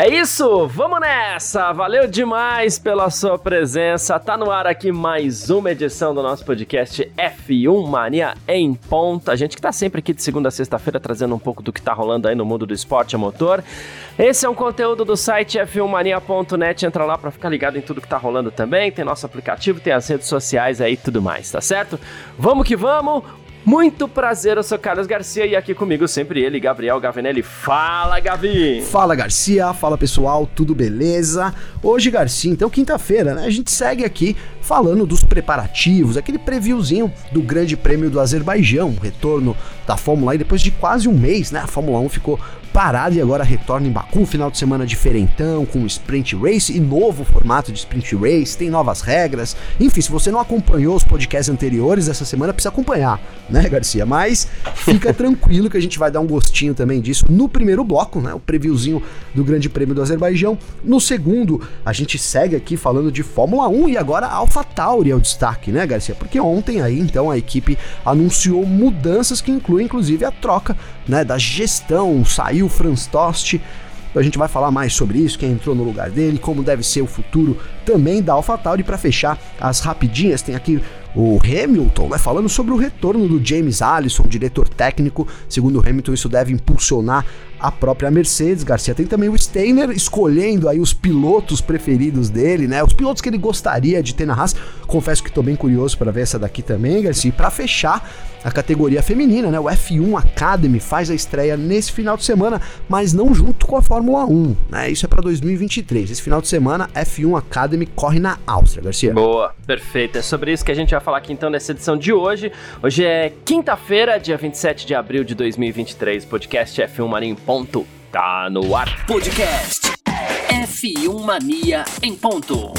É isso, vamos nessa! Valeu demais pela sua presença. Tá no ar aqui mais uma edição do nosso podcast F1 Mania em ponta. A gente que tá sempre aqui de segunda a sexta-feira trazendo um pouco do que tá rolando aí no mundo do esporte a motor. Esse é um conteúdo do site f1mania.net. Entra lá para ficar ligado em tudo que tá rolando também. Tem nosso aplicativo, tem as redes sociais aí e tudo mais, tá certo? Vamos que vamos! Muito prazer, eu sou Carlos Garcia e aqui comigo sempre ele, Gabriel Gavinelli. Fala, Gavi! Fala, Garcia. Fala, pessoal. Tudo beleza? Hoje, Garcia, então quinta-feira, né? A gente segue aqui falando dos preparativos, aquele previewzinho do Grande Prêmio do Azerbaijão, retorno da Fórmula E depois de quase um mês, né? A Fórmula 1 ficou parada e agora retorna em Baku, final de semana diferentão, com sprint race e novo formato de sprint race, tem novas regras. Enfim, se você não acompanhou os podcasts anteriores essa semana, precisa acompanhar, né, Garcia? Mas fica tranquilo que a gente vai dar um gostinho também disso no primeiro bloco, né? O previewzinho do Grande Prêmio do Azerbaijão. No segundo, a gente segue aqui falando de Fórmula 1 e agora AlphaTauri é o destaque, né, Garcia? Porque ontem aí, então, a equipe anunciou mudanças que incluem inclusive a troca, né, da gestão, saiu o Franz Tost. A gente vai falar mais sobre isso, quem entrou no lugar dele, como deve ser o futuro também da AlphaTauri. Para fechar as rapidinhas, tem aqui o Hamilton, né, falando sobre o retorno do James Allison, diretor técnico. Segundo Hamilton, isso deve impulsionar a própria Mercedes. Garcia tem também o Steiner escolhendo aí os pilotos preferidos dele, né? Os pilotos que ele gostaria de ter na Haas. Confesso que estou bem curioso para ver essa daqui também, Garcia. E para fechar a categoria feminina, né? O F1 Academy faz a estreia nesse final de semana, mas não junto com a Fórmula 1, né? Isso é para 2023. Esse final de semana, F1 Academy corre na Áustria, Garcia. Boa, perfeito. É sobre isso que a gente vai falar aqui então nessa edição de hoje. Hoje é quinta-feira, dia 27 de abril de 2023. Podcast F1 Marinho ponto. Tá no ar. Podcast F1 Mania em ponto.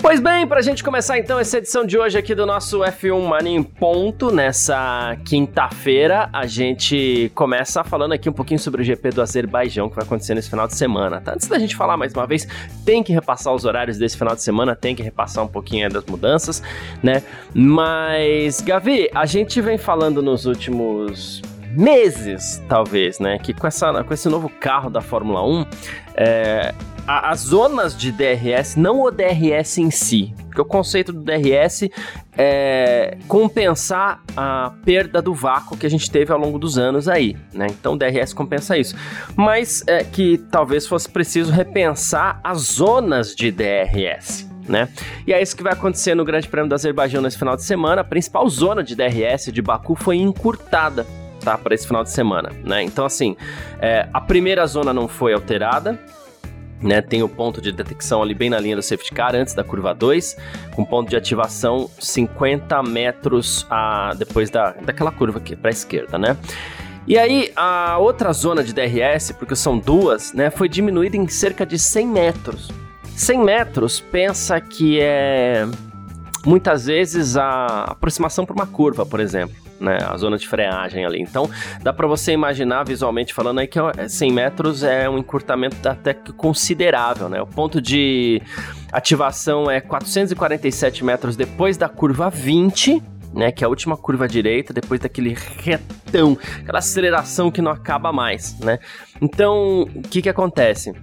Pois bem, pra gente começar então essa edição de hoje aqui do nosso F1 Mania em ponto, nessa quinta-feira, a gente começa falando aqui um pouquinho sobre o GP do Azerbaijão que vai acontecer nesse final de semana, tá? Antes da gente falar mais uma vez, tem que repassar os horários desse final de semana, tem que repassar um pouquinho das mudanças, né? Mas, Gavi, a gente vem falando nos últimos meses, talvez, né? Que com, essa, com esse novo carro da Fórmula 1, é, a, as zonas de DRS, não o DRS em si, porque o conceito do DRS é compensar a perda do vácuo que a gente teve ao longo dos anos aí, né? Então o DRS compensa isso. Mas é que talvez fosse preciso repensar as zonas de DRS. Né? E é isso que vai acontecer no Grande Prêmio do Azerbaijão nesse final de semana. A principal zona de DRS de Baku foi encurtada tá, para esse final de semana. Né? Então, assim, é, a primeira zona não foi alterada, né, tem o ponto de detecção ali bem na linha do safety car, antes da curva 2, com ponto de ativação 50 metros a, depois da, daquela curva aqui, para a esquerda, né? E aí, a outra zona de DRS, porque são duas, né, foi diminuída em cerca de 100 metros. 100 metros, pensa que é muitas vezes a aproximação para uma curva, por exemplo né, a zona de freagem ali. Então, dá para você imaginar visualmente falando aí que 100 metros é um encurtamento até considerável, né? O ponto de ativação é 447 metros depois da curva 20, né, que é a última curva direita, depois daquele retão, aquela aceleração que não acaba mais, né? Então, o que que acontece?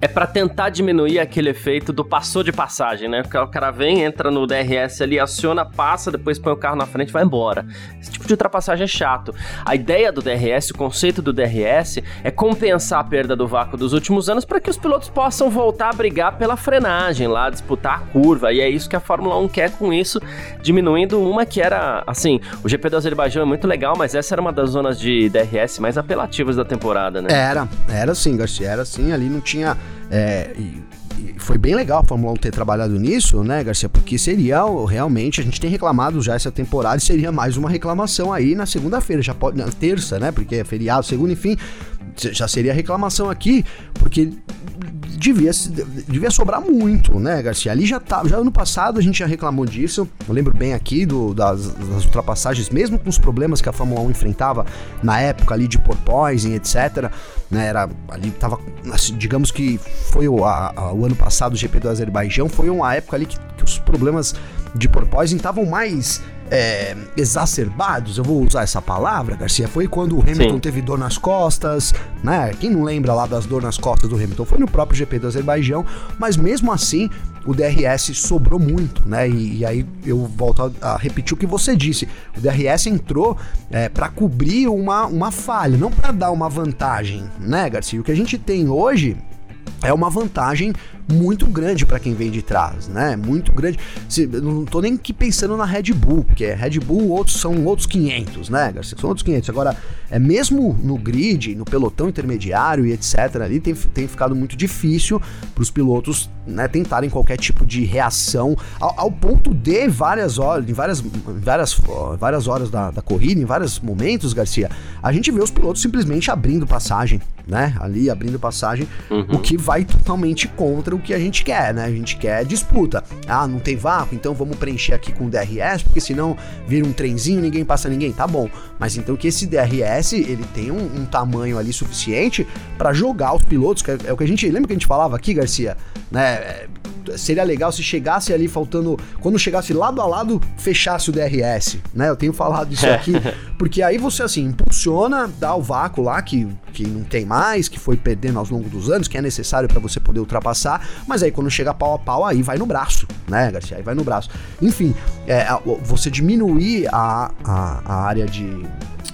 É para tentar diminuir aquele efeito do passou de passagem, né? Porque o cara vem, entra no DRS ali, aciona, passa, depois põe o carro na frente e vai embora. Esse tipo de ultrapassagem é chato. A ideia do DRS, o conceito do DRS, é compensar a perda do vácuo dos últimos anos para que os pilotos possam voltar a brigar pela frenagem lá, disputar a curva. E é isso que a Fórmula 1 quer com isso, diminuindo uma que era, assim, o GP do Azerbaijão é muito legal, mas essa era uma das zonas de DRS mais apelativas da temporada, né? Era, era sim, Garcia, era sim, ali não tinha é, e, foi bem legal a Fórmula 1 ter trabalhado nisso, né, Garcia? Porque seria realmente, a gente tem reclamado já essa temporada e seria mais uma reclamação aí na segunda-feira, já pode, na terça, né? Porque é feriado, segunda, enfim, já seria reclamação aqui, porque devia, devia sobrar muito, né, Garcia? Ali já tá, já ano passado a gente já reclamou disso. Eu lembro bem aqui do, das, das ultrapassagens, mesmo com os problemas que a Fórmula 1 enfrentava na época ali de porpoising, etc. Né, era ali tava, assim, digamos que foi o, a, a, o ano passado o GP do Azerbaijão, foi uma época ali que, que os problemas de porpoising estavam mais é, exacerbados, eu vou usar essa palavra, Garcia, foi quando o Hamilton Sim. teve dor nas costas, né? Quem não lembra lá das dor nas costas do Hamilton? Foi no próprio GP do Azerbaijão, mas mesmo assim o DRS sobrou muito, né? E, e aí eu volto a, a, repetir o que você disse. O DRS entrou é, para cobrir uma, uma falha, não para dar uma vantagem, né, Garcia? O que a gente tem hoje é uma vantagem muito grande para quem vem de trás, né? Muito grande. Se, não tô nem que pensando na Red Bull, porque é Red Bull outros são outros 500, né, Garcia? São outros 500. Agora, é mesmo no grid, no pelotão intermediário e etc, ali tem, tem ficado muito difícil para os pilotos, né, tentarem qualquer tipo de reação ao, ao, ponto de várias horas, em várias, várias, várias horas da, da corrida, em vários momentos, Garcia, a gente vê os pilotos simplesmente abrindo passagem, né? Ali abrindo passagem, uhum. o que vai totalmente contra o que a gente quer, né? A gente quer disputa. Ah, não tem vácuo, então vamos preencher aqui com DRS, porque senão vira um trenzinho, ninguém passa ninguém. Tá bom. Mas então que esse DRS, ele tem um, um tamanho ali suficiente para jogar os pilotos, que é, é, o que a gente lembra que a gente falava aqui, Garcia, né? Seria legal se chegasse ali faltando. Quando chegasse lado a lado, fechasse o DRS, né? Eu tenho falado isso aqui, porque aí você assim impulsiona, dá o vácuo lá que, que não tem mais, que foi perdendo ao longo dos anos, que é necessário para você poder ultrapassar, mas aí quando chega pau a pau, aí vai no braço, né, Garcia? Aí vai no braço. Enfim, é, você diminuir a, a, a área de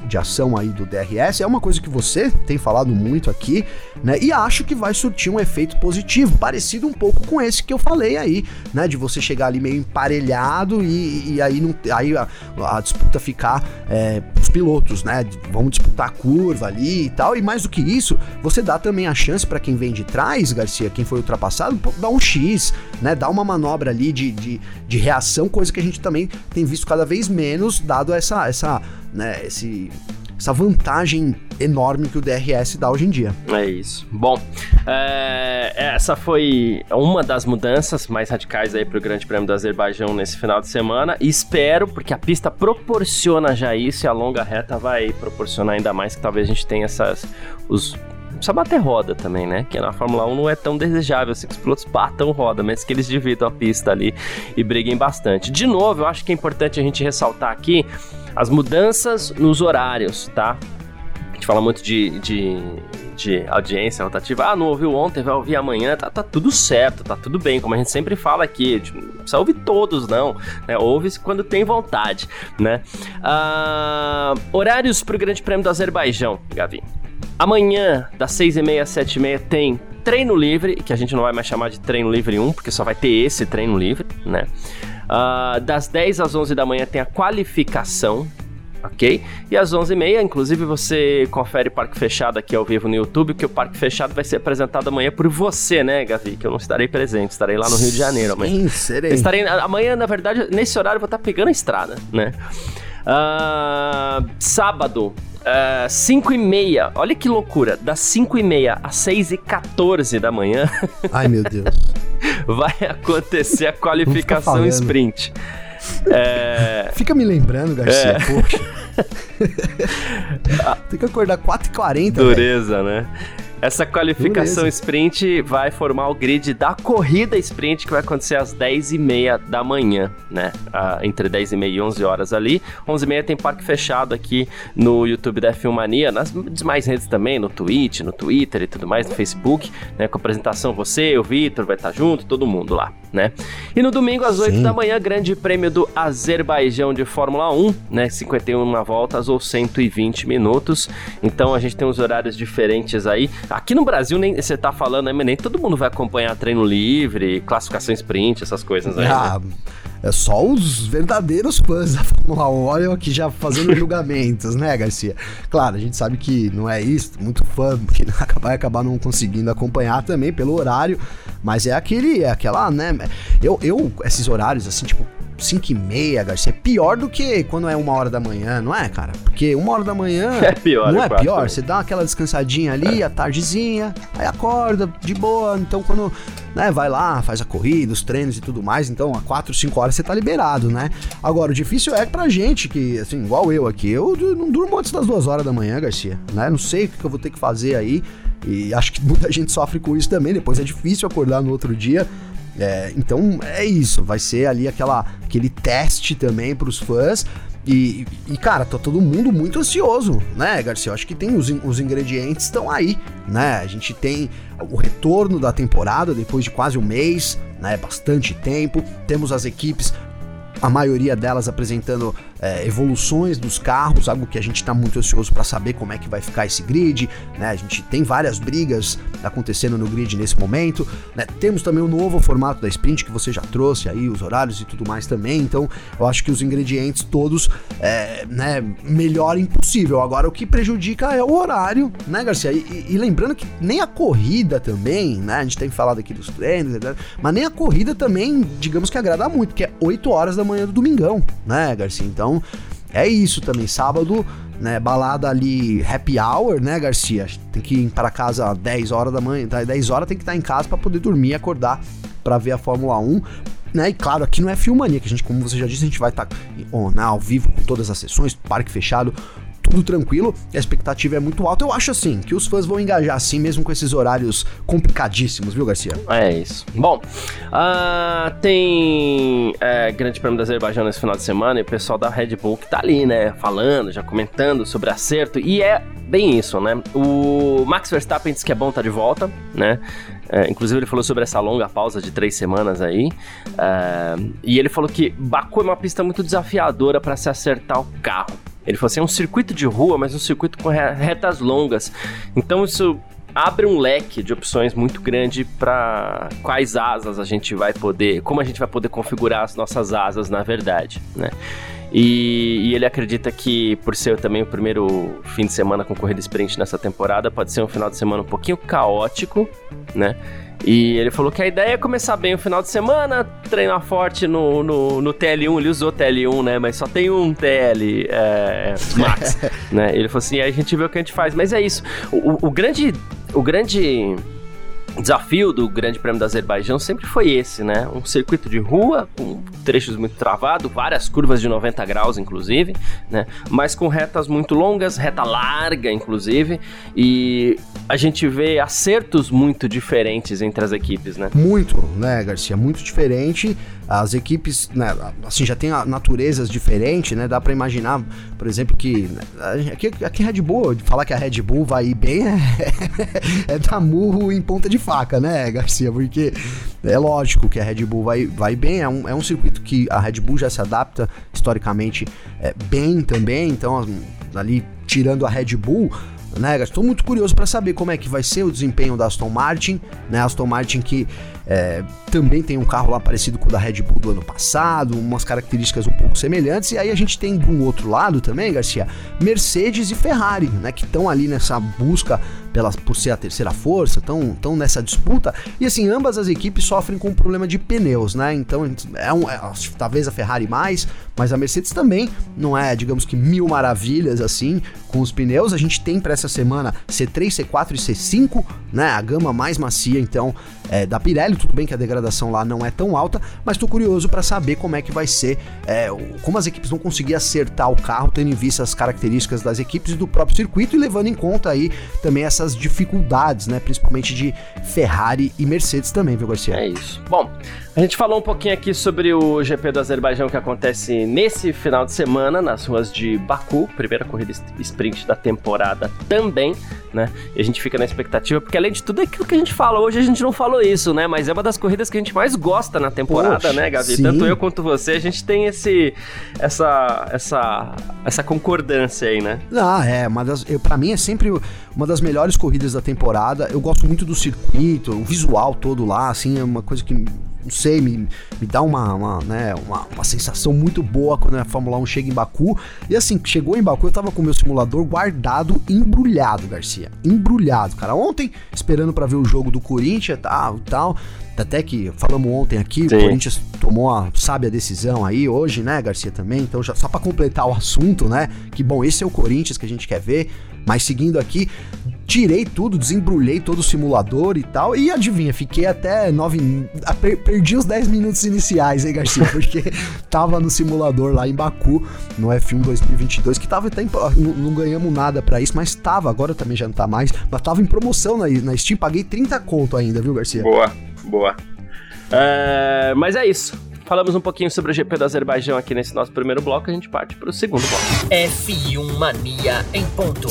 de ação aí do DRS é uma coisa que você tem falado muito aqui, né? E acho que vai surtir um efeito positivo, parecido um pouco com esse que eu falei aí, né? De você chegar ali meio emparelhado e, e aí, não, aí a, a disputa ficar é, os pilotos, né? Vão disputar a curva ali e tal. E mais do que isso, você dá também a chance para quem vem de trás, Garcia, quem foi ultrapassado, dar um X, né? Dar uma manobra ali de, de, de reação, coisa que a gente também tem visto cada vez menos, dado essa, essa né, esse, essa vantagem enorme que o DRS dá hoje em dia. É isso. Bom, é, essa foi uma das mudanças mais radicais aí para o Grande Prêmio do Azerbaijão nesse final de semana. E espero, porque a pista proporciona já isso e a longa reta vai proporcionar ainda mais que talvez a gente tenha essas os precisa bater roda também, né? Que na Fórmula 1 não é tão desejável assim que os pilotos batam roda, mas que eles dividam a pista ali e briguem bastante. De novo, eu acho que é importante a gente ressaltar aqui as mudanças nos horários, tá? A gente fala muito de, de, de audiência rotativa. Ah, não ouviu ontem, vai ouvir amanhã. Tá, tá tudo certo, tá tudo bem. Como a gente sempre fala aqui, não precisa ouvir todos, não. Né? Ouve quando tem vontade, né? Ah, horários para o Grande Prêmio do Azerbaijão, Gavi. Amanhã, das 6h30 às 7h30, tem treino livre, que a gente não vai mais chamar de treino livre 1, porque só vai ter esse treino livre, né? Uh, das 10 às 11 da manhã tem a qualificação, ok? E às 11h30, inclusive você confere Parque Fechado aqui ao vivo no YouTube, que o Parque Fechado vai ser apresentado amanhã por você, né, Gavi? Que eu não estarei presente, estarei lá no Rio de Janeiro amanhã. Sim, serei. estarei, amanhã, na verdade, nesse horário eu vou estar pegando a estrada, né? Uh, sábado, 5 uh, e meia, olha que loucura, das 5 e meia às 6 e 14 da manhã. Ai, meu Deus. vai acontecer a qualificação sprint. É... Fica me lembrando, Garcia, é... poxa. Tem que acordar 4h40. Dureza, véio. né? Essa qualificação Beleza. sprint vai formar o grid da corrida sprint que vai acontecer às 10h30 da manhã, né? Ah, entre 10h30 e 11 horas ali. 11h30 tem parque fechado aqui no YouTube da F1 Mania, nas demais redes também, no Twitch, no Twitter e tudo mais, no Facebook, né? Com apresentação você, o Vitor vai estar junto, todo mundo lá, né? E no domingo às 8 Sim. da manhã, grande prêmio do Azerbaijão de Fórmula 1, né? 51 voltas ou 120 minutos. Então a gente tem uns horários diferentes aí. Aqui no Brasil, nem você tá falando, né, nem todo mundo vai acompanhar treino livre, classificação sprint, essas coisas aí. Ah, né? é só os verdadeiros fãs da Fórmula 1 olham aqui já fazendo julgamentos, né, Garcia? Claro, a gente sabe que não é isso, muito fã que vai acabar não conseguindo acompanhar também pelo horário, mas é aquele, é aquela, né? Eu, eu esses horários, assim, tipo, 5 e meia, Garcia. É pior do que quando é uma hora da manhã, não é, cara? Porque uma hora da manhã. É pior, Não é é pior? Você dá aquela descansadinha ali, à tardezinha, aí acorda de boa. Então, quando né, vai lá, faz a corrida, os treinos e tudo mais, então a 4, 5 horas você tá liberado, né? Agora, o difícil é pra gente, que, assim, igual eu aqui, eu não durmo antes das 2 horas da manhã, Garcia, né? Não sei o que que eu vou ter que fazer aí. E acho que muita gente sofre com isso também. Depois é difícil acordar no outro dia. É, então é isso, vai ser ali aquela, aquele teste também pros fãs. E, e, cara, tá todo mundo muito ansioso, né, Garcia? Eu acho que tem os, os ingredientes estão aí, né? A gente tem o retorno da temporada depois de quase um mês, né? Bastante tempo. Temos as equipes, a maioria delas apresentando é, evoluções dos carros, algo que a gente está muito ansioso para saber como é que vai ficar esse grid, né? A gente tem várias brigas acontecendo no grid nesse momento, né? Temos também o novo formato da sprint que você já trouxe aí, os horários e tudo mais também. Então, eu acho que os ingredientes todos, é, né, melhor impossível. Agora, o que prejudica é o horário, né, Garcia? E, e- lembrando que nem a corrida também, né? A gente tem falado aqui dos treinos, mas nem a corrida também, digamos que agrada muito, porque é 8 horas da manhã do domingão, né, Garcia? Então, é isso também. Sábado, né, balada ali, happy hour, né, Garcia? Tem que ir para casa às 10 horas da manhã, tá? 10 horas tem que estar em casa para poder dormir e acordar para ver a Fórmula 1. Né, e claro, aqui não é Filmania, que a gente, como você já disse, a gente vai estar ao vivo com todas as sessões, parque fechado, tudo tranquilo, a expectativa é muito alta. Eu acho assim, que os fãs vão engajar assim, mesmo com esses horários complicadíssimos, viu, Garcia? É isso. Bom, ah, tem é, Grande Prêmio do Azerbaijão nesse final de semana e o pessoal da Red Bull que tá ali, né? Falando, já comentando sobre acerto. E é bem isso, né? O Max Verstappen disse que é bom estar de volta, né? É, inclusive ele falou sobre essa longa pausa de três semanas aí. É, e ele falou que Baku é uma pista muito desafiadora para se acertar o carro. Ele falou assim: é um circuito de rua, mas um circuito com re- retas longas. Então isso abre um leque de opções muito grande para quais asas a gente vai poder, como a gente vai poder configurar as nossas asas, na verdade, né? E, e ele acredita que, por ser também o primeiro fim de semana com corrida sprint nessa temporada, pode ser um final de semana um pouquinho caótico, né? E ele falou que a ideia é começar bem o final de semana, treinar forte no, no, no TL1, ele usou TL1, né? Mas só tem um TL é, Max, né? Ele falou assim, aí a gente vê o que a gente faz. Mas é isso, o, o- o grande... O grande desafio do Grande Prêmio do Azerbaijão sempre foi esse, né? Um circuito de rua, com trechos muito travados, várias curvas de 90 graus, inclusive, né? Mas com retas muito longas, reta larga, inclusive, e a gente vê acertos muito diferentes entre as equipes, né? Muito, né, Garcia? Muito diferente. As equipes, né, assim, já tem naturezas diferentes, né? Dá pra imaginar, por exemplo, que né, aqui, aqui Red Bull, falar que a Red Bull vai ir bem é, é dar murro em ponta de faca, né, Garcia? Porque é lógico que a Red Bull vai, vai bem, é um, é um circuito que a Red Bull já se adapta historicamente é, bem também, então ali tirando a Red Bull, né, Estou muito curioso para saber como é que vai ser o desempenho da Aston Martin, né? Aston Martin que é, também tem um carro lá parecido com o da Red Bull do ano passado, umas características um pouco semelhantes. E aí a gente tem um outro lado também, Garcia, Mercedes e Ferrari, né? Que estão ali nessa busca pela, por ser a terceira força, estão nessa disputa. E assim, ambas as equipes sofrem com um problema de pneus, né? Então, é um, é, talvez a Ferrari mais, mas a Mercedes também não é, digamos que mil maravilhas assim com os pneus. A gente tem para essa semana C3, C4 e C5, né? A gama mais macia, então, é, da Pirelli. Tudo bem que a degradação lá não é tão alta, mas tô curioso para saber como é que vai ser, é, como as equipes vão conseguir acertar o carro, tendo em vista as características das equipes e do próprio circuito e levando em conta aí também essas dificuldades, né? Principalmente de Ferrari e Mercedes também, viu, Garcia? É isso. Bom, a gente falou um pouquinho aqui sobre o GP do Azerbaijão que acontece nesse final de semana nas ruas de Baku, primeira corrida sprint da temporada também, né? E a gente fica na expectativa, porque além de tudo aquilo que a gente fala, hoje a gente não falou isso, né? Mas é uma das corridas que a gente mais gosta na temporada, Poxa, né, Gavi? sim. Tanto eu quanto você, a gente tem esse essa essa essa concordância aí, né? Ah, é, uma das, pra mim é sempre uma das melhores corridas da temporada. Eu gosto muito do circuito, o visual todo lá, assim, é uma coisa que, não sei, me, me dá uma, uma, né, uma, uma sensação muito boa quando a Fórmula 1 chega em Baku. E assim, chegou em Baku, eu tava com o meu simulador guardado, embrulhado, Garcia. Embrulhado, cara. Ontem, esperando pra ver o jogo do Corinthians tal, tal. Até que falamos ontem aqui, Sim. o Corinthians tomou a sábia decisão aí hoje, né, Garcia também. Então, já, só para completar o assunto, né? Que bom, esse é o Corinthians que a gente quer ver. Mas seguindo aqui, tirei tudo, desembrulhei todo o simulador e tal. E adivinha, fiquei até nove. Perdi os 10 minutos iniciais, hein, Garcia? Porque tava no simulador lá em Baku, no F1 2022, que tava até. Em, não, não, ganhamos nada para isso, mas tava, agora também já não tá mais. Mas tava em promoção na, na Steam, paguei 30 conto ainda, viu, Garcia? Boa, boa. É, mas é isso. Falamos um pouquinho sobre o GP do Azerbaijão aqui nesse nosso primeiro bloco, a gente parte para o segundo bloco. F1 Mania em ponto.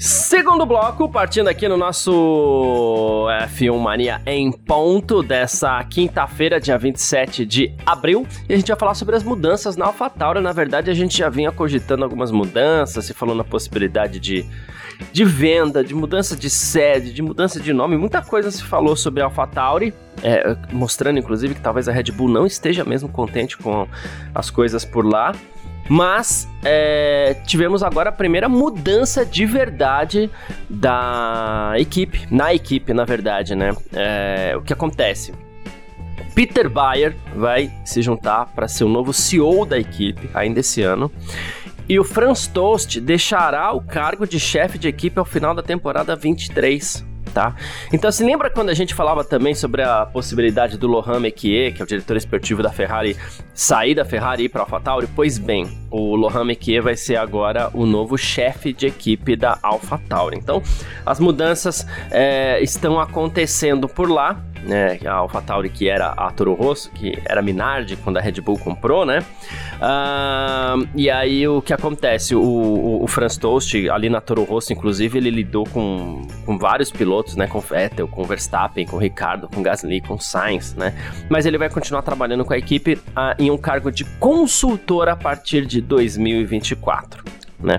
Segundo bloco, partindo aqui no nosso F1 Mania em ponto dessa quinta-feira, dia 27 de abril. E a gente vai falar sobre as mudanças na AlphaTauri. Na verdade, a gente já vinha cogitando algumas mudanças, se falou na possibilidade de de venda, de mudança de sede, de mudança de nome, muita coisa se falou sobre a AlphaTauri, é, mostrando inclusive que talvez a Red Bull não esteja mesmo contente com as coisas por lá. Mas é, tivemos agora a primeira mudança de verdade da equipe, na equipe, na verdade, né? É, o que acontece? Peter Bayer vai se juntar para ser o novo CEO da equipe ainda esse ano. E o Franz Tost deixará o cargo de chefe de equipe ao final da temporada 23 tá? Então, se lembra quando a gente falava também sobre a possibilidade do Lohan Mekier, que é o diretor esportivo da Ferrari, sair da Ferrari e ir para AlphaTauri? Pois bem, o Lohan Mekier vai ser agora o novo chefe de equipe da AlphaTauri. Então, as mudanças é, estão acontecendo por lá, né, a AlphaTauri que era a Toro Rosso, que era Minardi quando a Red Bull comprou, né? Uh, e aí o que acontece? O, o, o Franz Tost, ali na Toro Rosso, inclusive, ele lidou com, com vários pilotos, né? Com Vettel, com Verstappen, com Ricardo, com Gasly, com Sainz, né? Mas ele vai continuar trabalhando com a equipe uh, em um cargo de consultor a partir de 2024 né?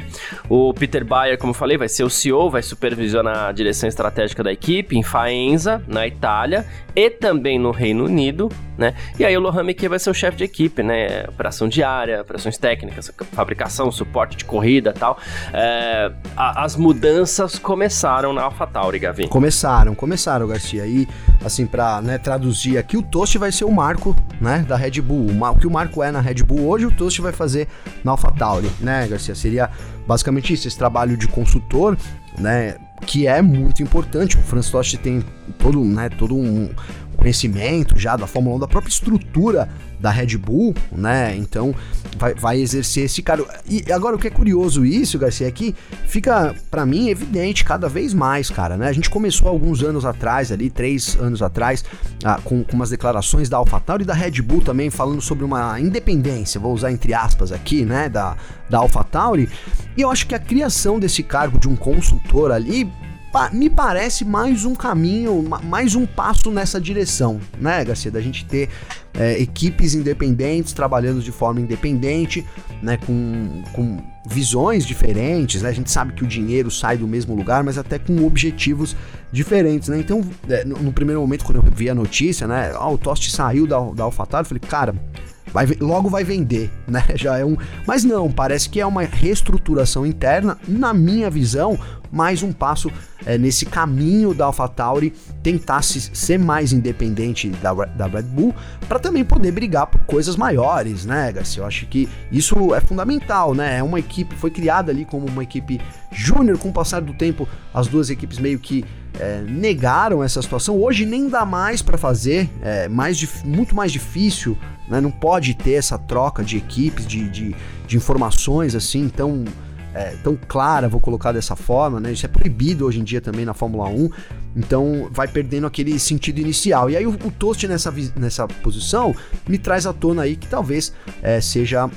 O Peter Bayer, como eu falei, vai ser o CEO, vai supervisionar a direção estratégica da equipe em Faenza, na Itália, e também no Reino Unido, né? E aí o Lohan Mekier vai ser o chefe de equipe, né? Operação diária, operações técnicas, fabricação, suporte de corrida tal. É, a, as mudanças começaram na AlphaTauri, Gavin. Começaram, começaram, Garcia. E, assim, pra né, traduzir aqui, o Toast vai ser o marco, né, da Red Bull. O, que o marco é na Red Bull hoje, o Toast vai fazer na AlphaTauri, né, Garcia? Seria basicamente isso, esse trabalho de consultor, né, que é muito importante. O Franz Tost tem todo, né, todo um conhecimento já da Fórmula 1, da própria estrutura da Red Bull, né? Então vai, vai exercer esse cara. E agora o que é curioso isso, Garcia, é que fica para mim evidente cada vez mais, cara, né? A gente começou alguns anos atrás, ali, três anos atrás, ah, com, com umas declarações da AlphaTauri e da Red Bull também falando sobre uma independência, vou usar entre aspas aqui, né? Da, da AlphaTauri. E eu acho que a criação desse cargo de um consultor ali me parece mais um caminho, mais um passo nessa direção, né, Garcia? Da gente ter é, equipes independentes trabalhando de forma independente, né, com, com visões diferentes, né? A gente sabe que o dinheiro sai do mesmo lugar, mas até com objetivos diferentes, né? Então, é, no, primeiro momento, quando eu vi a notícia, né, o Tost saiu da, da AlphaTauri, eu falei, cara, vai, logo vai vender, né? Já é um. Mas não, parece que é uma reestruturação interna, na minha visão, mais um passo é, nesse caminho da AlphaTauri tentar se, ser mais independente da, da Red Bull para também poder brigar por coisas maiores, né, Garcia? Eu acho que isso é fundamental, né? É uma equipe, foi criada ali como uma equipe júnior, com o passar do tempo, as duas equipes meio que é, negaram essa situação. Hoje nem dá mais para fazer, é mais, muito mais difícil, né? Não pode ter essa troca de equipes, de, de, de informações assim, então é, tão clara, vou colocar dessa forma, né? Isso é proibido hoje em dia também na Fórmula 1, então vai perdendo aquele sentido inicial. E aí o, o Toast nessa, nessa posição me traz à tona aí que talvez é, seja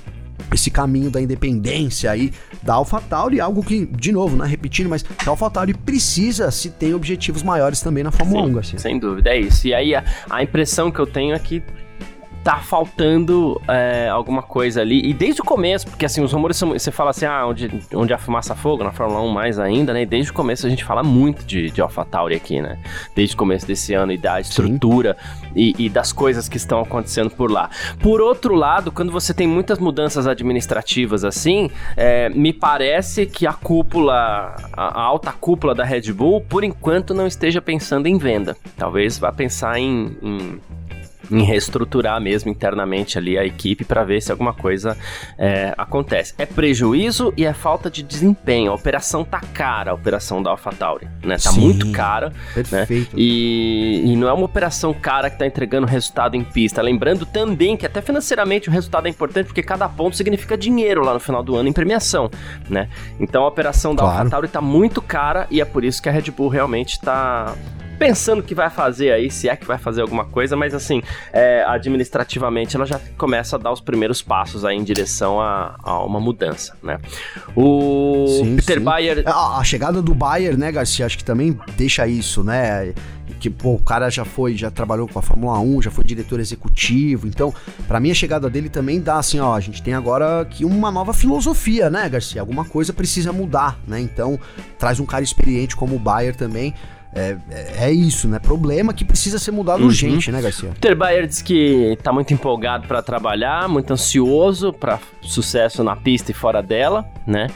esse caminho da independência aí da AlphaTauri, algo que, de novo, né, repetindo, mas a AlphaTauri precisa se tem objetivos maiores também na Fórmula Sim, 1, Garcia. Sem dúvida, é isso. E aí a, a impressão que eu tenho é que tá faltando é, alguma coisa ali. E desde o começo, porque assim, os rumores são. Você fala assim, ah, onde, onde a fumaça fogo, na Fórmula 1 mais ainda, né? E desde o começo a gente fala muito de, de AlphaTauri aqui, né? Desde o começo desse ano e da estrutura e, e, das coisas que estão acontecendo por lá. Por outro lado, quando você tem muitas mudanças administrativas assim, é, me parece que a cúpula, a, a alta cúpula da Red Bull, por enquanto não esteja pensando em venda. Talvez vá pensar em, em em reestruturar mesmo internamente ali a equipe para ver se alguma coisa é, acontece. É prejuízo e é falta de desempenho. A operação tá cara, a operação da AlphaTauri, né? Tá Sim, muito cara, né? perfeito. Né? E, e, não é uma operação cara que tá entregando resultado em pista. Lembrando também que até financeiramente o resultado é importante porque cada ponto significa dinheiro lá no final do ano em premiação, né? Então a operação da claro. AlphaTauri tá muito cara e é por isso que a Red Bull realmente tá pensando que vai fazer aí, se é que vai fazer alguma coisa, mas assim, é, administrativamente ela já começa a dar os primeiros passos aí em direção a, a uma mudança, né? O sim, Peter sim. Bayer... A, a, chegada do Bayer, né, Garcia, acho que também deixa isso, né? Que, pô, o cara já foi, já trabalhou com a Fórmula 1, já foi diretor executivo, então, para mim a chegada dele também dá assim, ó, a gente tem agora aqui uma nova filosofia, né, Garcia? Alguma coisa precisa mudar, né? Então, traz um cara experiente como o Bayer também, é, é, isso, né? Problema que precisa ser mudado uhum. urgente, né, Garcia? Ter Bayer diz que tá muito empolgado para trabalhar, muito ansioso para sucesso na pista e fora dela, né?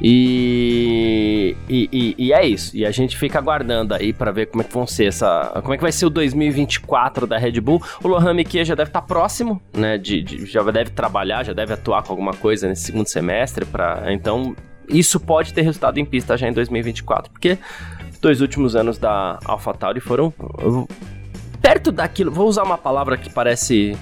E, e, e, e, é isso. E a gente fica aguardando aí para ver como é que vão ser essa. Como é que vai ser o 2024 da Red Bull. O Lohan Miquet já deve estar tá próximo, né? De, de, já deve trabalhar, já deve atuar com alguma coisa nesse segundo semestre. Pra, então, isso pode ter resultado em pista já em 2024, porque dois últimos anos da AlphaTauri foram perto daquilo. Vou usar uma palavra que parece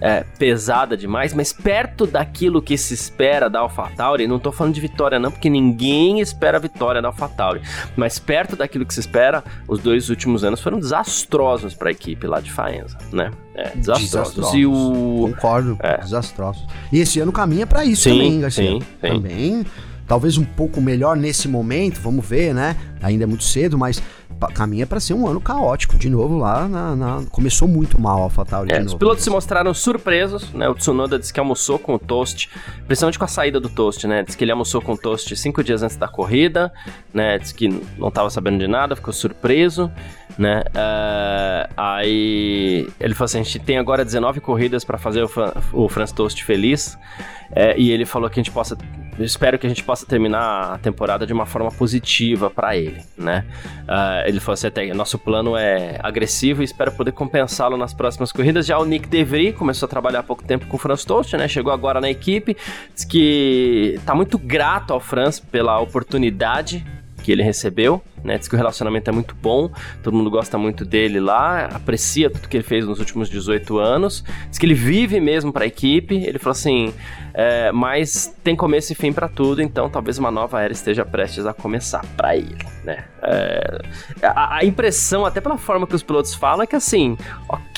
é, pesada demais, mas perto daquilo que se espera da AlphaTauri, não tô falando de vitória não, porque ninguém espera a vitória da AlphaTauri, mas perto daquilo que se espera, os dois últimos anos foram desastrosos para a equipe lá de Faenza, né? É, desastrosos. desastrosos. E o... Concordo, é. desastrosos. E esse ano caminha para isso sim, também, Garcia. Sim, sim. Também talvez um pouco melhor nesse momento, vamos ver, né? Ainda é muito cedo, mas caminha para ser um ano caótico de novo lá na, na... começou muito mal a AlphaTauri é, Os pilotos se mostraram surpresos, né? O Tsunoda disse que almoçou com o Toast, principalmente com a saída do Toast, né? Diz que ele almoçou com o Toast cinco dias antes da corrida, né? Diz que não estava sabendo de nada, ficou surpreso, né? Uh, aí ele falou assim: a gente tem agora 19 corridas para fazer o, o Franz Toast feliz. É, e ele falou que a gente possa. Eu espero que a gente possa terminar a temporada de uma forma positiva para ele, né? Uh, ele falou assim: até, nosso plano é agressivo e espero poder compensá-lo nas próximas corridas. Já o Nick DeVry começou a trabalhar há pouco tempo com o Franz Toast, né? Chegou agora na equipe, diz que tá muito grato ao Franz pela oportunidade que ele recebeu, né? Diz que o relacionamento é muito bom, todo mundo gosta muito dele lá, aprecia tudo que ele fez nos últimos 18 anos. Diz que ele vive mesmo para a equipe. Ele falou assim: é, mas tem começo e fim para tudo, então talvez uma nova era esteja prestes a começar para ele, né? É, a, a, impressão, até pela forma que os pilotos falam, é que assim, ok,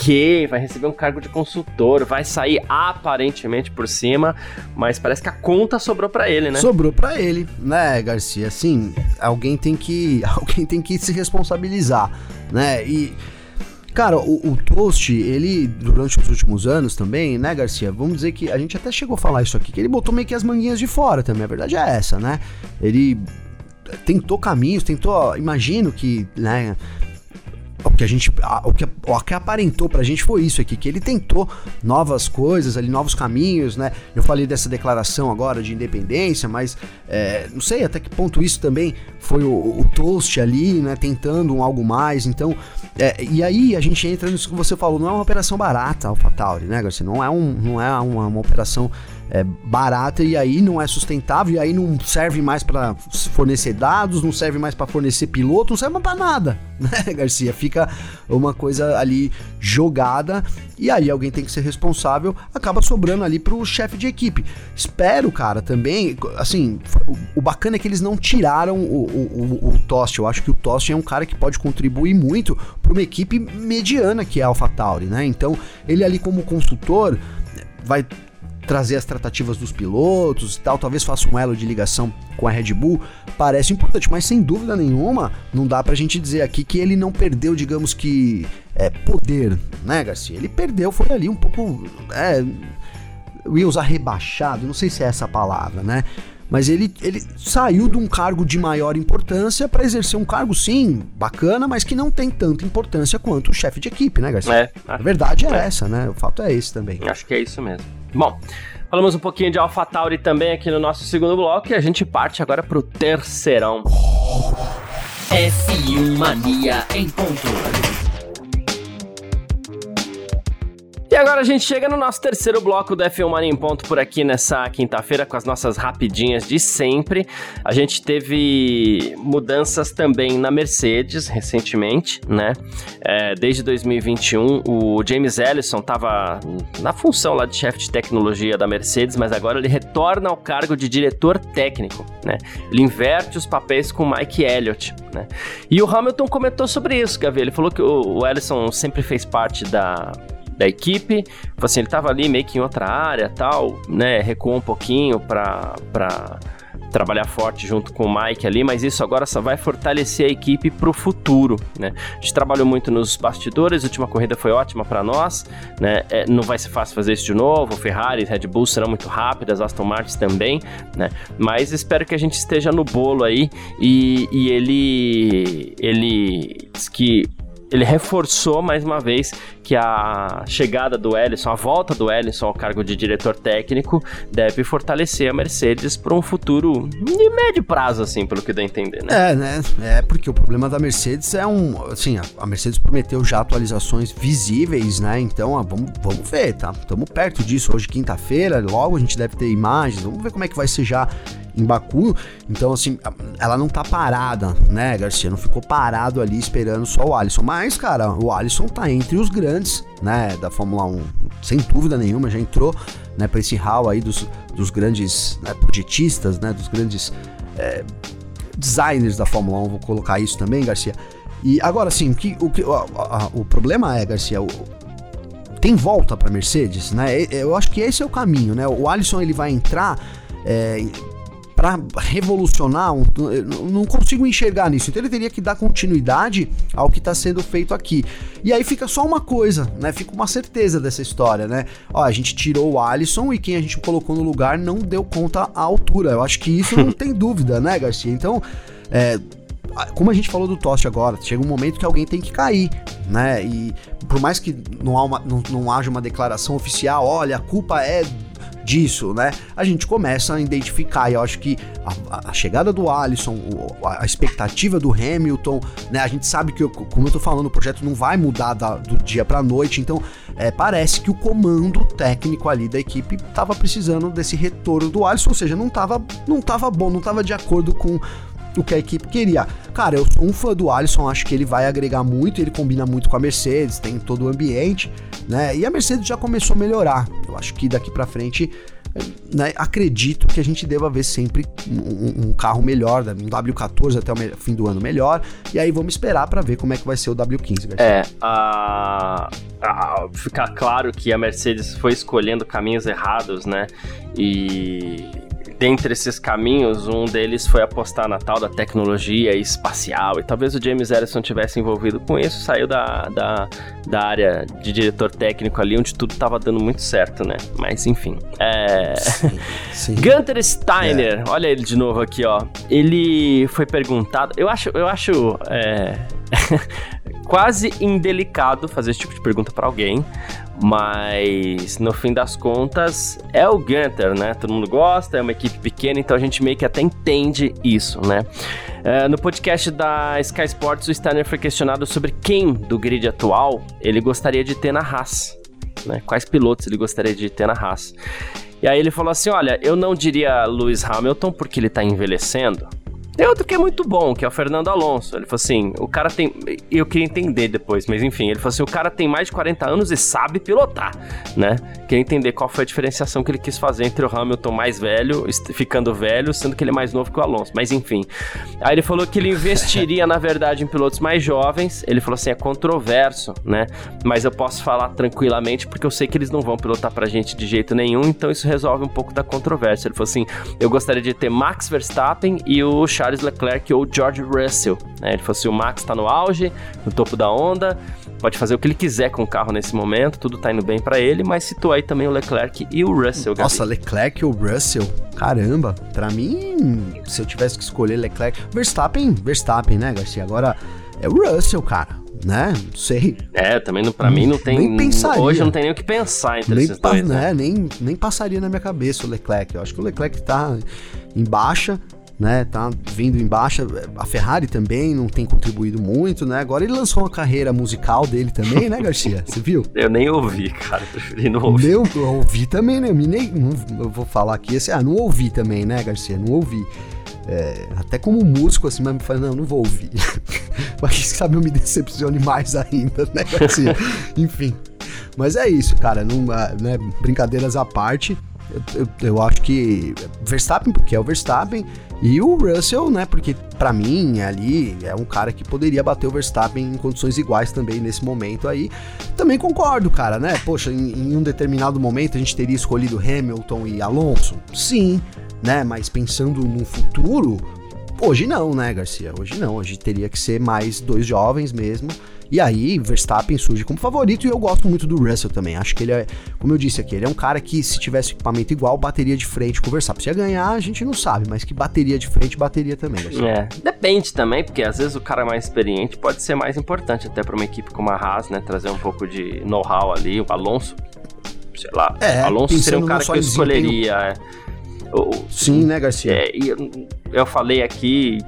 vai receber um cargo de consultor, vai sair aparentemente por cima, mas parece que a conta sobrou para ele, né? Sobrou para ele, né, Garcia? Assim, alguém tem que, alguém tem que se responsabilizar, né? E Cara, o, o, Toast, ele, durante os últimos anos também, né, Garcia? Vamos dizer que a gente até chegou a falar isso aqui, que ele botou meio que as manguinhas de fora também. A verdade é essa, né? Ele tentou caminhos, tentou. Imagino que, né? O que a gente o que, o que aparentou pra gente foi isso aqui, que ele tentou novas coisas ali, novos caminhos, né? Eu falei dessa declaração agora de independência, mas é, não sei até que ponto isso também foi o, o Toast ali, né? Tentando um algo mais, então é, e aí a gente entra nisso que você falou, não é uma operação barata, AlphaTauri, né, Garcia? Não é, um, não é uma, uma operação é, barata e aí não é sustentável e aí não serve mais para fornecer dados, não serve mais para fornecer piloto, não serve para nada, né, Garcia? Fica uma coisa ali jogada e aí alguém tem que ser responsável, acaba sobrando ali pro chefe de equipe. Espero, cara, também, assim, o, o bacana é que eles não tiraram o, o, o, Tost. Eu acho que o Tost é um cara que pode contribuir muito para uma equipe mediana que é a AlphaTauri, né? Então, ele ali como consultor vai trazer as tratativas dos pilotos e tal, talvez faça um elo de ligação com a Red Bull, parece importante, mas sem dúvida nenhuma, não dá pra gente dizer aqui que ele não perdeu, digamos que, é, poder, né, Garcia? Ele perdeu, foi ali um pouco, é, eu ia usar rebaixado, não sei se é essa palavra, né? Mas ele, ele saiu de um cargo de maior importância para exercer um cargo, sim, bacana, mas que não tem tanta importância quanto o chefe de equipe, né, Garcia? É, a verdade é, é essa, né? O fato é esse também. Acho que é isso mesmo. Bom, falamos um pouquinho de AlphaTauri também aqui no nosso segundo bloco e a gente parte agora pro terceirão. F1 Mania em ponto. E agora a gente chega no nosso terceiro bloco do F1 Mania em Ponto por aqui nessa quinta-feira com as nossas rapidinhas de sempre. A gente teve mudanças também na Mercedes recentemente, né? É, desde 2021, o James Ellison estava na função lá de chefe de tecnologia da Mercedes, mas agora ele retorna ao cargo de diretor técnico, né? Ele inverte os papéis com o Mike Elliott, né? E o Hamilton comentou sobre isso, Gavi. Ele falou que o, o Ellison sempre fez parte da da equipe. Assim, ele tava ali meio que em outra área tal, né? Recuou um pouquinho para trabalhar forte junto com o Mike ali, mas isso agora só vai fortalecer a equipe para o futuro, né? A gente trabalhou muito nos bastidores, a última corrida foi ótima para nós, né? É, não vai ser fácil fazer isso de novo, Ferrari, Red Bull serão muito rápidas, Aston Martin também, né? Mas espero que a gente esteja no bolo aí e, e ele ele diz que ele reforçou mais uma vez que a chegada do Ellison, a volta do Ellison ao cargo de diretor técnico, deve fortalecer a Mercedes para um futuro de médio prazo, assim, pelo que dá a entender, né? É, né? É porque o problema da Mercedes é um. Assim, a Mercedes prometeu já atualizações visíveis, né? Então, ó, vamos, vamos ver, tá? Estamos perto disso. Hoje, quinta-feira, logo a gente deve ter imagens. Vamos ver como é que vai ser já em Baku. Então, assim, ela não tá parada, né, Garcia? Não ficou parado ali esperando só o Alisson. Mas, cara, o Alisson tá entre os grandes, né, da Fórmula 1, sem dúvida nenhuma. Já entrou, né, pra esse hall aí dos, dos grandes né, projetistas, né, dos grandes é, designers da Fórmula 1. Vou colocar isso também, Garcia. E agora, sim, o, que, o, que, o problema é, Garcia, o, tem volta para Mercedes, né? Eu acho que esse é o caminho, né? O Alisson ele vai entrar é, para revolucionar, um, não consigo enxergar nisso. Então ele teria que dar continuidade ao que está sendo feito aqui. E aí fica só uma coisa, né? Fica uma certeza dessa história, né? Ó, a gente tirou o Alisson e quem a gente colocou no lugar não deu conta à altura. Eu acho que isso não tem dúvida, né, Garcia? Então, é, como a gente falou do Toste agora, chega um momento que alguém tem que cair, né? E por mais que não, uma, não, não haja uma declaração oficial, olha, a culpa é disso, né? A gente começa a identificar, e eu acho que a, a chegada do Alisson, a expectativa do Hamilton, né? A gente sabe que, como eu tô falando, o projeto não vai mudar da, do dia pra noite, então é, parece que o comando técnico ali da equipe tava precisando desse retorno do Alisson, ou seja, não tava, não tava bom, não tava de acordo com o que a equipe queria. Cara, eu sou um fã do Alisson, acho que ele vai agregar muito, ele combina muito com a Mercedes, tem todo o ambiente, né? E a Mercedes já começou a melhorar. Eu acho que daqui para frente né, acredito que a gente deva ver sempre um, um carro melhor, um W14 até o fim do ano melhor, e aí vamos esperar para ver como é que vai ser o W15. Garcia. É, a, a, claro que a Mercedes foi escolhendo caminhos errados, né? E dentre esses caminhos, um deles foi apostar na tal da tecnologia espacial. E talvez o James Ellison tivesse envolvido com isso, saiu da, da, da área de diretor técnico ali, onde tudo estava dando muito certo, né? Mas enfim. É... Sim, sim. Gunter Steiner, é. olha ele de novo aqui, ó. Ele foi perguntado. Eu acho. Eu acho é... quase indelicado fazer esse tipo de pergunta para alguém, mas no fim das contas é o Gunter, né? Todo mundo gosta, é uma equipe pequena, então a gente meio que até entende isso, né? Uh, no podcast da Sky Sports, o Steiner foi questionado sobre quem do grid atual ele gostaria de ter na Haas. Né? Quais pilotos ele gostaria de ter na Haas. E aí ele falou assim: olha, eu não diria Lewis Hamilton porque ele tá envelhecendo, Tem outro que é muito bom, que é o Fernando Alonso. Ele falou assim: o cara tem. Eu queria entender depois, mas enfim, ele falou assim: o cara tem mais de 40 anos e sabe pilotar, né? Queria entender qual foi a diferenciação que ele quis fazer entre o Hamilton mais velho, ficando velho, sendo que ele é mais novo que o Alonso. Mas enfim. Aí ele falou que ele investiria, na verdade, em pilotos mais jovens. Ele falou assim: é controverso, né? Mas eu posso falar tranquilamente porque eu sei que eles não vão pilotar pra gente de jeito nenhum, então isso resolve um pouco da controvérsia. Ele falou assim: eu gostaria de ter Max Verstappen e o Charles Leclerc ou George Russell. Né? Ele falou assim: o Max está no auge, no topo da onda, pode fazer o que ele quiser com o carro nesse momento, tudo tá indo bem para ele, mas citou aí também o Leclerc e o Russell. Gabi. Nossa, Leclerc e o Russell, caramba, para mim, se eu tivesse que escolher Leclerc, Verstappen, Verstappen, né, Garcia? Agora é o Russell, cara né? Não sei. É, também para mim não tem. Nem pensaria. Hoje não tem nem o que pensar entre nem esses dois. Né? Nem, nem passaria na minha cabeça o Leclerc. Eu acho que o Leclerc tá em baixa né? Tá vindo em baixa. A Ferrari também não tem contribuído muito, né? Agora ele lançou uma carreira musical dele também, né, Garcia? Você viu? Eu nem ouvi, cara. Preferi não ouvir. Meu, eu ouvi também, né? Eu, nem, não, eu vou falar aqui assim, ah, não ouvi também, né, Garcia? Não ouvi. É, até como músico, assim, mas me fala, não, não vou ouvir. mas sabe, eu me decepcione mais ainda, né, Garcia? Enfim. Mas é isso, cara. Não, ah, né, brincadeiras à parte. Eu, eu, eu, acho que Verstappen, porque é o Verstappen, e o Russell, né? Porque para mim ali é um cara que poderia bater o Verstappen em condições iguais também nesse momento aí. Também concordo, cara, né? Poxa, em, em um determinado momento a gente teria escolhido Hamilton e Alonso? Sim, né? Mas pensando no futuro, hoje não, né, Garcia? Hoje não. Hoje teria que ser mais dois jovens mesmo. E aí, Verstappen surge como favorito e eu gosto muito do Russell também. Acho que ele é, como eu disse aqui, ele é um cara que se tivesse equipamento igual, bateria de frente com o Verstappen. Se ia ganhar, a gente não sabe, mas que bateria de frente, bateria também. É, depende também, porque às vezes o cara mais experiente pode ser mais importante até para uma equipe como a Haas, né? Trazer um pouco de know-how ali. O Alonso, sei lá, é, Alonso seria um cara que eu escolheria. É. Sim, né, Garcia? É, eu falei aqui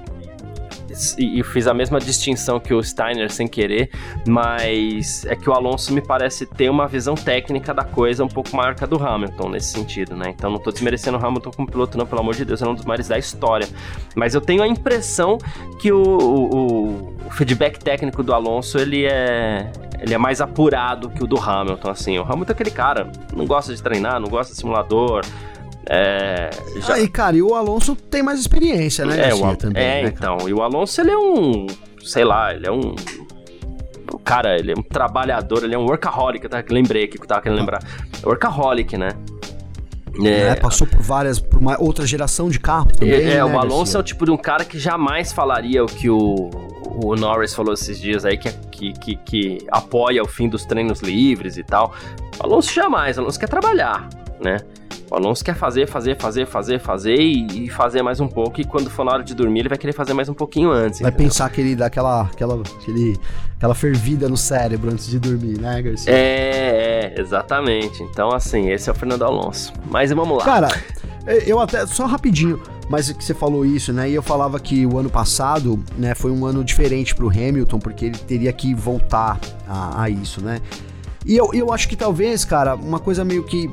e, fiz a mesma distinção que o Steiner sem querer, mas é que o Alonso me parece ter uma visão técnica da coisa um pouco maior que a do Hamilton nesse sentido, né? Então não tô desmerecendo o Hamilton como piloto, não, pelo amor de Deus, é um dos maiores da história. Mas eu tenho a impressão que o, o, o feedback técnico do Alonso ele é ele é mais apurado que o do Hamilton, assim. O Hamilton é aquele cara, não gosta de treinar, não gosta de simulador, é, já... Aí, cara, e o Alonso tem mais experiência, né? É, o, também, é né, então. E o Alonso, ele é um. Sei lá, ele é um. Cara, ele é um trabalhador, ele é um workaholic, tá? Lembrei aqui que eu tava querendo lembrar. Workaholic, né? É, é, passou por várias, por uma outra geração de carro também. É, é né, o Alonso é o tipo de um cara que jamais falaria o que o, o Norris falou esses dias aí, que, que, que, que apoia o fim dos treinos livres e tal. O Alonso jamais, o Alonso quer trabalhar, né? O Alonso quer fazer, fazer, fazer, fazer, fazer e, e, fazer mais um pouco. E quando for na hora de dormir, ele vai querer fazer mais um pouquinho antes. Vai entendeu? pensar que ele dá aquela, aquela, aquele, aquela fervida no cérebro antes de dormir, né, Garcia? É, é, exatamente. Então, assim, esse é o Fernando Alonso. Mas vamos lá. Cara, eu até, só rapidinho, mas que você falou isso, né? E eu falava que o ano passado, né, foi um ano diferente pro Hamilton, porque ele teria que voltar a, a isso, né? E eu, eu acho que talvez, cara, uma coisa meio que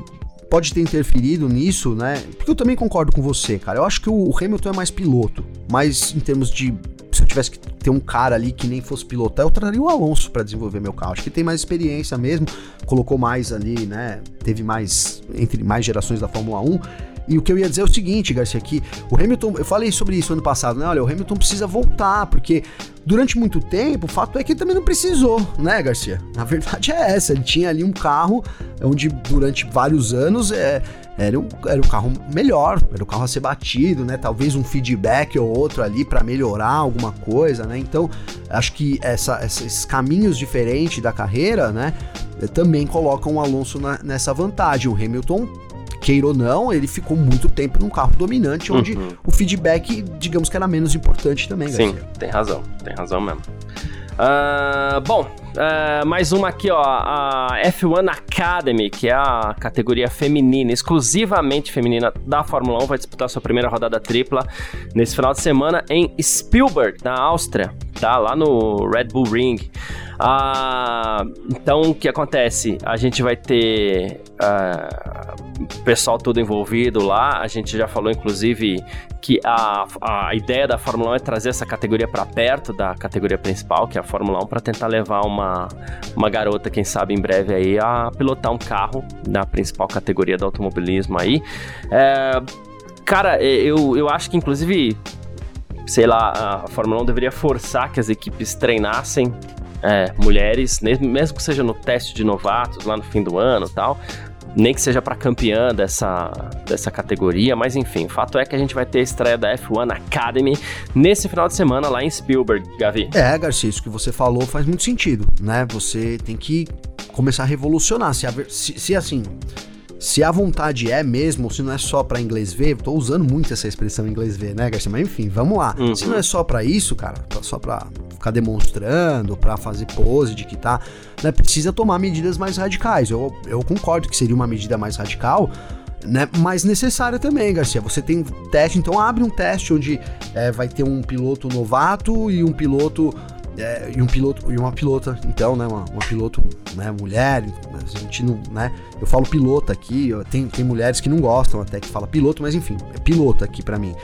pode ter interferido nisso, né? Porque eu também concordo com você, cara. Eu acho que o Hamilton é mais piloto, mas em termos de se eu tivesse que ter um cara ali que nem fosse pilotar, eu traria o Alonso para desenvolver meu carro. Acho que tem mais experiência mesmo, colocou mais ali, né? Teve mais entre mais gerações da Fórmula 1. E o que eu ia dizer é o seguinte, Garcia, que o Hamilton, eu falei sobre isso ano passado, né? Olha, o Hamilton precisa voltar, porque durante muito tempo, o fato é que ele também não precisou, né, Garcia? Na verdade é essa, ele tinha ali um carro onde durante vários anos é, era, um, era o carro melhor, era o carro a ser batido, né? Talvez um feedback ou outro ali para melhorar alguma coisa, né? Então, acho que essa, esses caminhos diferentes da carreira, né? Também colocam o Alonso na, nessa vantagem. O Hamilton queira ou não, ele ficou muito tempo num carro dominante, onde uhum. o feedback, digamos que era menos importante também, Sim, Garcia. tem razão, tem razão mesmo. Uh, bom, uh, mais uma aqui, ó, a F1 Academy, que é a categoria feminina, exclusivamente feminina da Fórmula 1, vai disputar sua primeira rodada tripla nesse final de semana em Spielberg, na Áustria, tá? Lá no Red Bull Ring. Uh, então, o que acontece? A gente vai ter pessoal todo envolvido lá. A gente já falou, inclusive, que a, a ideia da Fórmula 1 é trazer essa categoria para perto da categoria principal, que é a Fórmula 1, para tentar levar uma, uma garota, quem sabe em breve aí, a pilotar um carro da principal categoria do automobilismo aí. É, cara, eu, eu acho que inclusive, sei lá, a Fórmula 1 deveria forçar que as equipes treinassem é, mulheres, mesmo que seja no teste de novatos lá no fim do ano tal, nem que seja para campeã dessa, dessa categoria, mas enfim, o fato é que a gente vai ter a estreia da F1 Academy nesse final de semana lá em Spielberg, Gavi. É, Garcia, isso que você falou faz muito sentido, né? Você tem que começar a revolucionar. Se, se, se assim, se a vontade é mesmo, se não é só para inglês ver, tô usando muito essa expressão inglês ver, né, Garcia? Mas enfim, vamos lá. Uhum. Se não é só para isso, cara, só para ficar demonstrando, para fazer pose de que tá, né, precisa tomar medidas mais radicais. Eu, eu concordo que seria uma medida mais radical, né, mais necessária também, Garcia. Você tem teste, então abre um teste onde é, vai ter um piloto novato e um piloto é, e um piloto e uma pilota, então, né, uma, uma piloto, né, mulher, a gente não, né, eu falo pilota aqui, tem, tem mulheres que não gostam até que fala piloto, mas enfim, é piloto aqui para mim.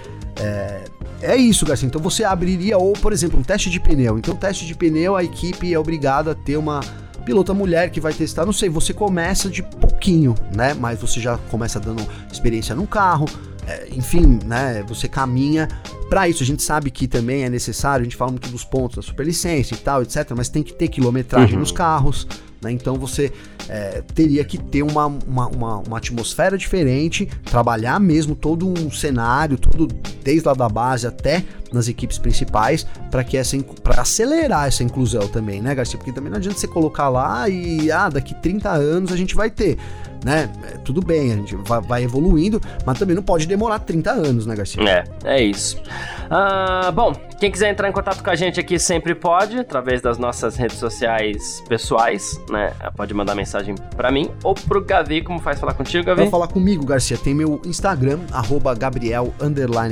É, é isso, Garcia. Então você abriria, ou por exemplo, um teste de pneu. Então, teste de pneu, a equipe é obrigada a ter uma pilota mulher que vai testar. Não sei, você começa de pouquinho, né? Mas você já começa dando experiência no carro. É, enfim, né? Você caminha para isso. A gente sabe que também é necessário, a gente fala muito dos pontos da superlicença e tal, etc. Mas tem que ter quilometragem uhum. nos carros. Né? Então você é, teria que ter uma, uma, uma, uma, atmosfera diferente, trabalhar mesmo todo um cenário, tudo desde lá da base até nas equipes principais, para que essa para acelerar essa inclusão também, né, Garcia? Porque também não adianta você colocar lá e ah, daqui 30 anos a gente vai ter né? É, tudo bem, a gente vai, vai, evoluindo, mas também não pode demorar 30 anos, né, Garcia? É, é isso. Ah, bom, quem quiser entrar em contato com a gente aqui sempre pode, através das nossas redes sociais pessoais, né? Pode mandar mensagem para mim ou pro Gavi, como faz falar contigo, Gavi? Pra falar comigo, Garcia, tem meu Instagram, arroba Gabriel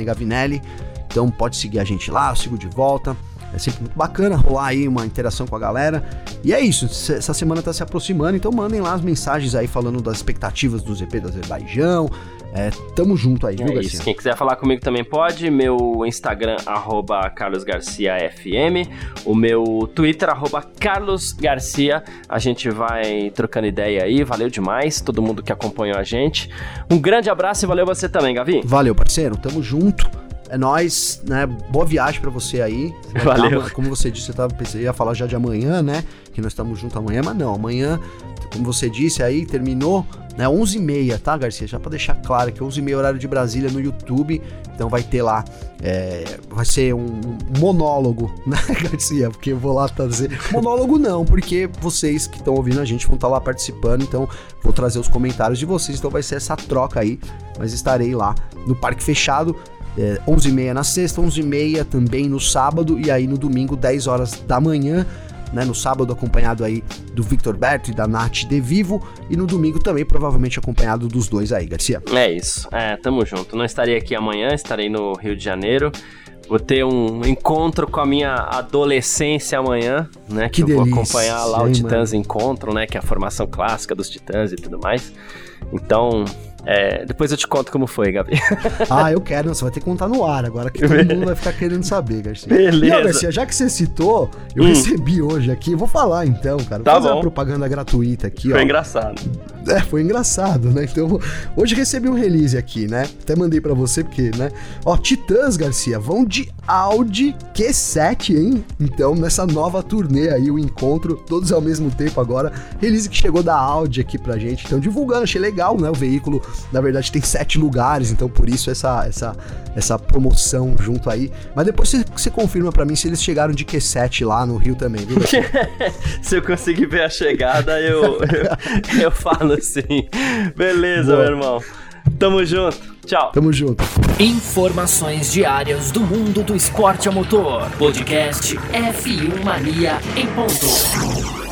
Gavinelli. Então pode seguir a gente lá, eu sigo de volta. É sempre muito bacana rolar aí uma interação com a galera. E é isso, essa semana tá se aproximando, então mandem lá as mensagens aí falando das expectativas do ZP do Azerbaijão. É, tamo junto aí, viu, é Garcia? Isso. Quem quiser falar comigo também pode. Meu Instagram, arroba carlosgarciafm. O meu Twitter, arroba carlosgarcia. A gente vai trocando ideia aí. Valeu demais, todo mundo que acompanhou a gente. Um grande abraço e valeu você também, Gavi. Valeu, parceiro. Tamo junto. É nóis, né? Boa viagem para você aí. Valeu. Tava, como você disse, eu tava, pensei, ia falar já de amanhã, né? Que nós estamos juntos amanhã, mas não. Amanhã, como você disse aí, terminou, né? 11h30, tá, Garcia? Já para deixar claro que 11h30 horário de Brasília no YouTube. Então vai ter lá, é, vai ser um monólogo, né, Garcia? Porque eu vou lá trazer. Monólogo não, porque vocês que estão ouvindo a gente vão estar tá lá participando, então vou trazer os comentários de vocês. Então vai ser essa troca aí, mas estarei lá no Parque Fechado é, 11h30 na sexta, 11h30 também no sábado e aí no domingo, 10 horas da manhã. Né, no sábado acompanhado aí do Victor Berto e da Nath De Vivo e no domingo também provavelmente acompanhado dos dois aí, Garcia. É isso, é, tamo junto. Não estarei aqui amanhã, estarei no Rio de Janeiro. Vou ter um encontro com a minha adolescência amanhã, né? Que, que eu delícia, vou acompanhar lá o Titãs mano. Encontro, né? Que é a formação clássica dos Titãs e tudo mais. Então, é, depois eu te conto como foi, Gabi. ah, eu quero. Você vai ter que contar no ar agora, que todo mundo vai ficar querendo saber, Garcia. Beleza. E, ó, Garcia, já que você citou, eu hum. recebi hoje aqui, vou falar então, cara. Vou tá fazer bom. uma propaganda gratuita aqui, foi ó. Foi engraçado. É, foi engraçado, né? Então, hoje recebi um release aqui, né? Até mandei para você, porque, né? Ó, Titãs, Garcia, vão de Audi Q7, hein? Então, nessa nova turnê aí, o encontro, todos ao mesmo tempo agora. Release que chegou da Audi aqui pra gente. Então, divulgando, achei legal, né? O veículo, na verdade, tem sete lugares, então por isso essa, essa, essa promoção junto aí. Mas depois você, você confirma para mim se eles chegaram de Q7 lá no Rio também, viu? se eu conseguir ver a chegada, eu, eu, eu falo assim. Beleza, Boa. meu irmão. Tamo junto. Tchau. Tamo junto. Informações diárias do mundo do esporte a motor. Podcast F1 Mania em ponto.